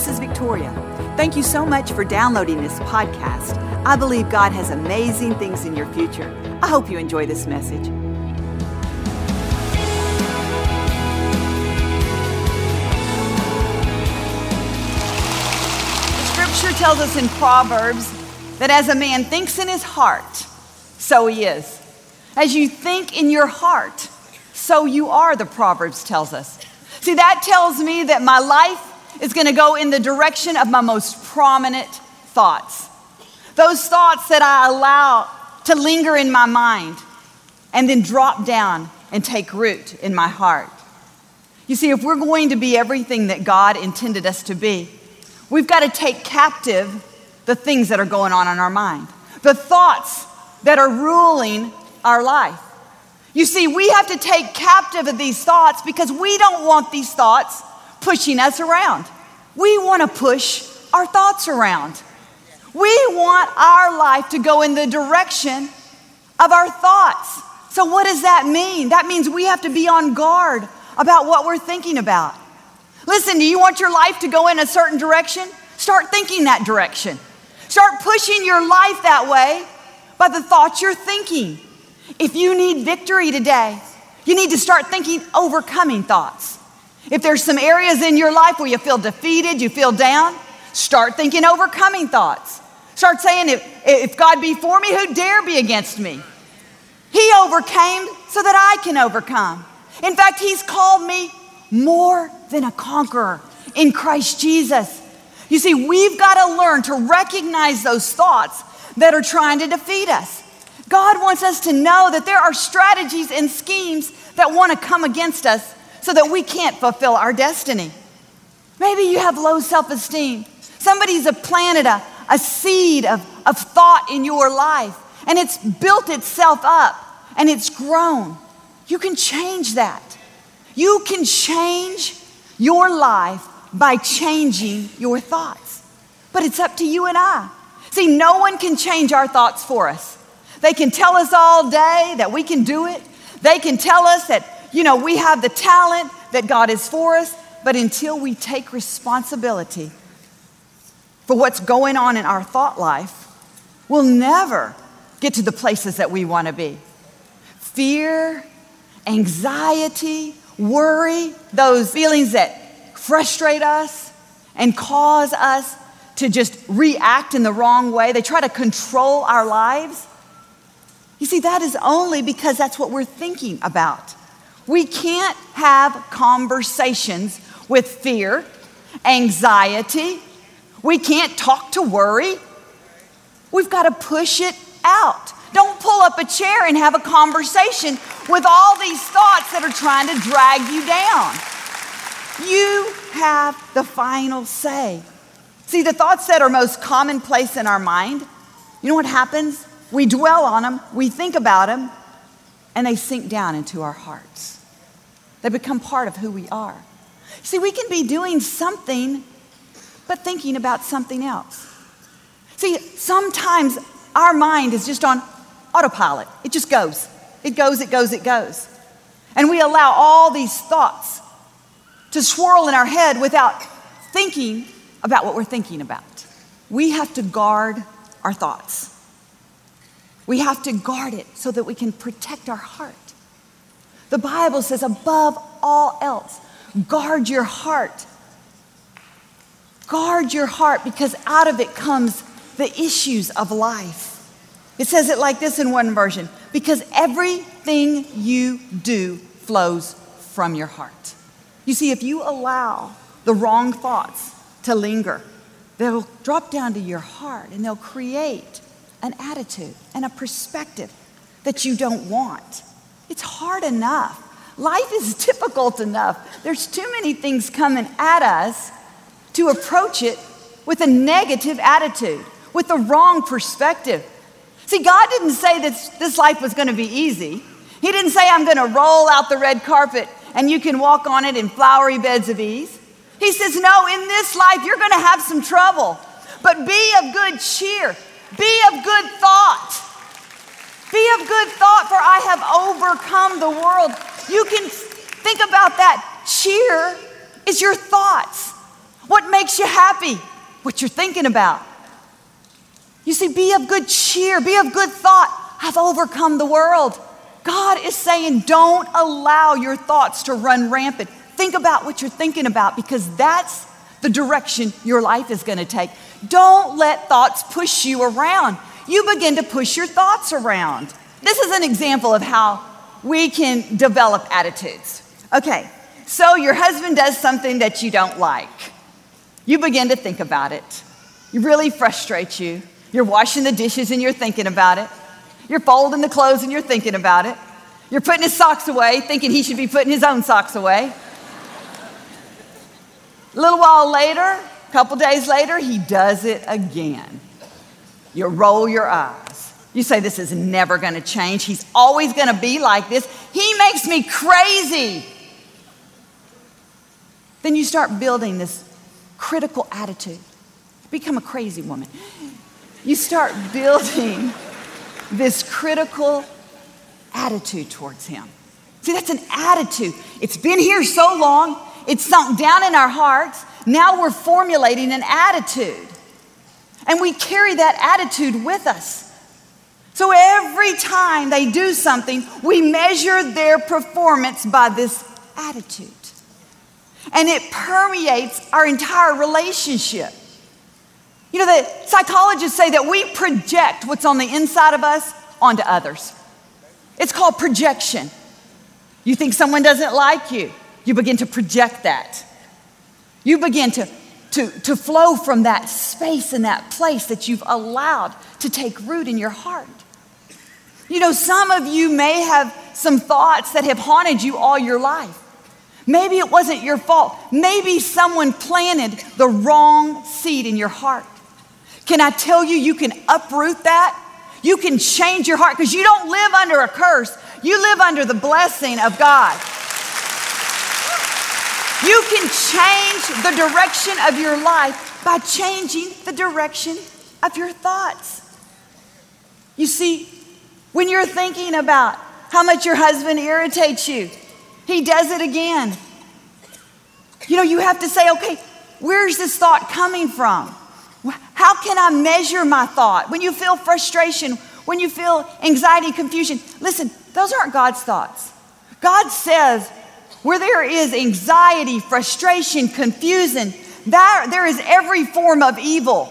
this is Victoria. Thank you so much for downloading this podcast. I believe God has amazing things in your future. I hope you enjoy this message. Scripture tells us in Proverbs that as a man thinks in his heart, so he is. As you think in your heart, so you are, the Proverbs tells us. See, that tells me that my life is going to go in the direction of my most prominent thoughts. Those thoughts that I allow to linger in my mind and then drop down and take root in my heart. You see, if we're going to be everything that God intended us to be, we've got to take captive the things that are going on in our mind, the thoughts that are ruling our life. You see, we have to take captive of these thoughts because we don't want these thoughts pushing us around. We want to push our thoughts around. We want our life to go in the direction of our thoughts. So, what does that mean? That means we have to be on guard about what we're thinking about. Listen, do you want your life to go in a certain direction? Start thinking that direction. Start pushing your life that way by the thoughts you're thinking. If you need victory today, you need to start thinking overcoming thoughts. If there's some areas in your life where you feel defeated, you feel down, start thinking overcoming thoughts. Start saying, if, if God be for me, who dare be against me? He overcame so that I can overcome. In fact, He's called me more than a conqueror in Christ Jesus. You see, we've got to learn to recognize those thoughts that are trying to defeat us. God wants us to know that there are strategies and schemes that want to come against us so that we can't fulfill our destiny. Maybe you have low self esteem. Somebody's planted a, a seed of, of thought in your life and it's built itself up and it's grown. You can change that. You can change your life by changing your thoughts. But it's up to you and I. See, no one can change our thoughts for us. They can tell us all day that we can do it. They can tell us that, you know, we have the talent that God is for us. But until we take responsibility for what's going on in our thought life, we'll never get to the places that we want to be. Fear, anxiety, worry, those feelings that frustrate us and cause us to just react in the wrong way. They try to control our lives. You see, that is only because that's what we're thinking about. We can't have conversations with fear, anxiety. We can't talk to worry. We've got to push it out. Don't pull up a chair and have a conversation with all these thoughts that are trying to drag you down. You have the final say. See, the thoughts that are most commonplace in our mind, you know what happens? We dwell on them, we think about them, and they sink down into our hearts. They become part of who we are. See, we can be doing something, but thinking about something else. See, sometimes our mind is just on autopilot, it just goes. It goes, it goes, it goes. And we allow all these thoughts to swirl in our head without thinking about what we're thinking about. We have to guard our thoughts. We have to guard it so that we can protect our heart. The Bible says, above all else, guard your heart. Guard your heart because out of it comes the issues of life. It says it like this in one version because everything you do flows from your heart. You see, if you allow the wrong thoughts to linger. They'll drop down to your heart and they'll create an attitude and a perspective that you don't want. It's hard enough. Life is difficult enough. There's too many things coming at us to approach it with a negative attitude, with the wrong perspective. See, God didn't say that this life was going to be easy. He didn't say, I'm going to roll out the red carpet and you can walk on it in flowery beds of ease. He says, No, in this life you're going to have some trouble, but be of good cheer, be of good thought. Be of good thought, for I have overcome the world. You can think about that. Cheer is your thoughts. What makes you happy? What you're thinking about. You see, be of good cheer, be of good thought. I've overcome the world. God is saying, don't allow your thoughts to run rampant. Think about what you're thinking about because that's the direction your life is going to take. Don't let thoughts push you around. You begin to push your thoughts around. This is an example of how we can develop attitudes. Okay, so your husband does something that you don't like. You begin to think about it. It really frustrates you. You're washing the dishes and you're thinking about it. You're folding the clothes and you're thinking about it. You're putting his socks away, thinking he should be putting his own socks away. A little while later, a couple days later, he does it again. You roll your eyes. You say, This is never going to change. He's always going to be like this. He makes me crazy. Then you start building this critical attitude. Become a crazy woman. You start building this critical attitude towards him. See, that's an attitude. It's been here so long, it's sunk down in our hearts. Now we're formulating an attitude. And we carry that attitude with us. So every time they do something, we measure their performance by this attitude. And it permeates our entire relationship. You know, the psychologists say that we project what's on the inside of us onto others. It's called projection. You think someone doesn't like you, you begin to project that. You begin to, to, to flow from that space and that place that you've allowed to take root in your heart. You know, some of you may have some thoughts that have haunted you all your life. Maybe it wasn't your fault. Maybe someone planted the wrong seed in your heart. Can I tell you, you can uproot that? You can change your heart because you don't live under a curse, you live under the blessing of God. You can change the direction of your life by changing the direction of your thoughts. You see, when you're thinking about how much your husband irritates you, he does it again. You know, you have to say, okay, where's this thought coming from? How can I measure my thought? When you feel frustration, when you feel anxiety, confusion, listen, those aren't God's thoughts. God says, where there is anxiety, frustration, confusion, there, there is every form of evil.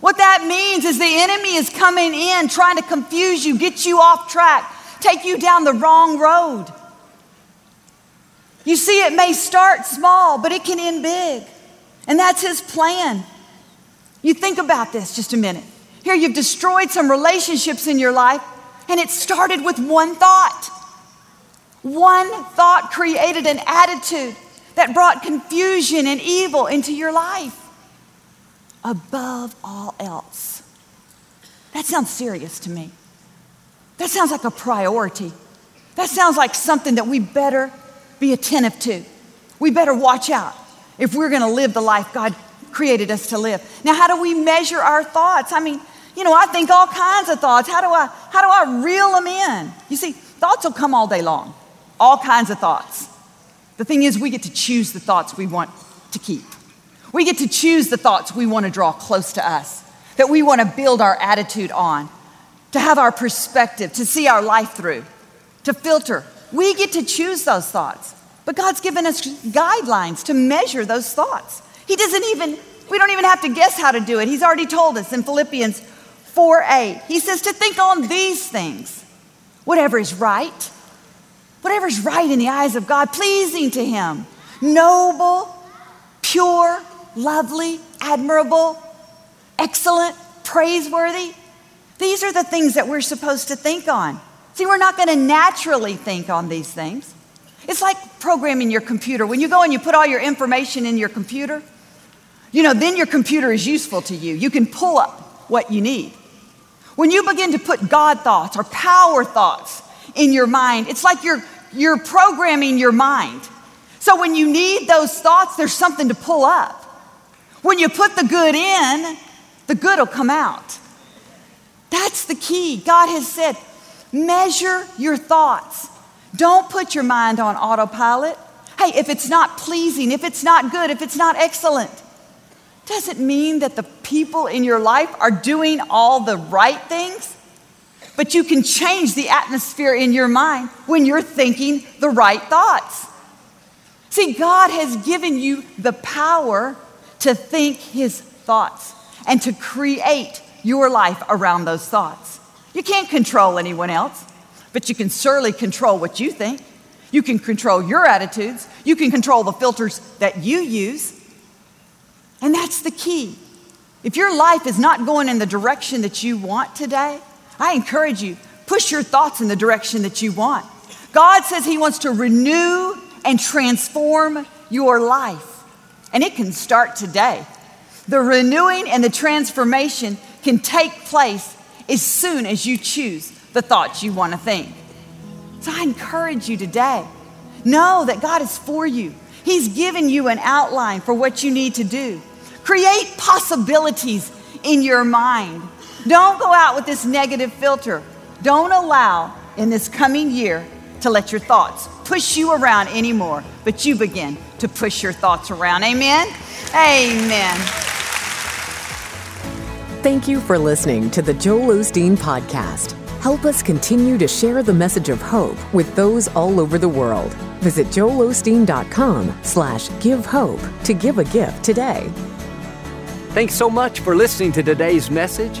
What that means is the enemy is coming in trying to confuse you, get you off track, take you down the wrong road. You see, it may start small, but it can end big. And that's his plan. You think about this just a minute. Here, you've destroyed some relationships in your life, and it started with one thought. One thought created an attitude that brought confusion and evil into your life above all else. That sounds serious to me. That sounds like a priority. That sounds like something that we better be attentive to. We better watch out if we're going to live the life God created us to live. Now, how do we measure our thoughts? I mean, you know, I think all kinds of thoughts. How do I how do I reel them in? You see, thoughts will come all day long all kinds of thoughts. The thing is, we get to choose the thoughts we want to keep. We get to choose the thoughts we want to draw close to us, that we want to build our attitude on, to have our perspective, to see our life through, to filter. We get to choose those thoughts. But God's given us guidelines to measure those thoughts. He doesn't even, we don't even have to guess how to do it. He's already told us in Philippians 4 8. He says to think on these things whatever is right, whatever's right in the eyes of God, pleasing to Him, noble, pure, lovely, admirable, excellent, praiseworthy. These are the things that we're supposed to think on. See, we're not going to naturally think on these things. It's like programming your computer. When you go and you put all your information in your computer, you know, then your computer is useful to you. You can pull up what you need. When you begin to put God thoughts or power thoughts in your mind. It's like you're, you're programming your mind. So when you need those thoughts, there's something to pull up. When you put the good in, the good will come out. That's the key. God has said, measure your thoughts. Don't put your mind on autopilot. Hey, if it's not pleasing, if it's not good, if it's not excellent, doesn't mean that the people in your life are doing all the right things, but you can change the atmosphere in your mind when you're thinking the right thoughts. See, God has given you the power to think His thoughts and to create your life around those thoughts. You can't control anyone else, but you can surely control what you think. You can control your attitudes. You can control the filters that you use. And that's the key. If your life is not going in the direction that you want today, I encourage you, push your thoughts in the direction that you want. God says He wants to renew and transform your life. And it can start today. The renewing and the transformation can take place as soon as you choose the thoughts you want to think. So I encourage you today know that God is for you. He's given you an outline for what you need to do. Create possibilities in your mind. Don't go out with this negative filter. Don't allow in this coming year to let your thoughts push you around anymore, but you begin to push your thoughts around. Amen? Amen. Thank you for listening to the Joel Osteen Podcast. Help us continue to share the message of hope with those all over the world. Visit joelosteen.com slash give hope to give a gift today. Thanks so much for listening to today's message.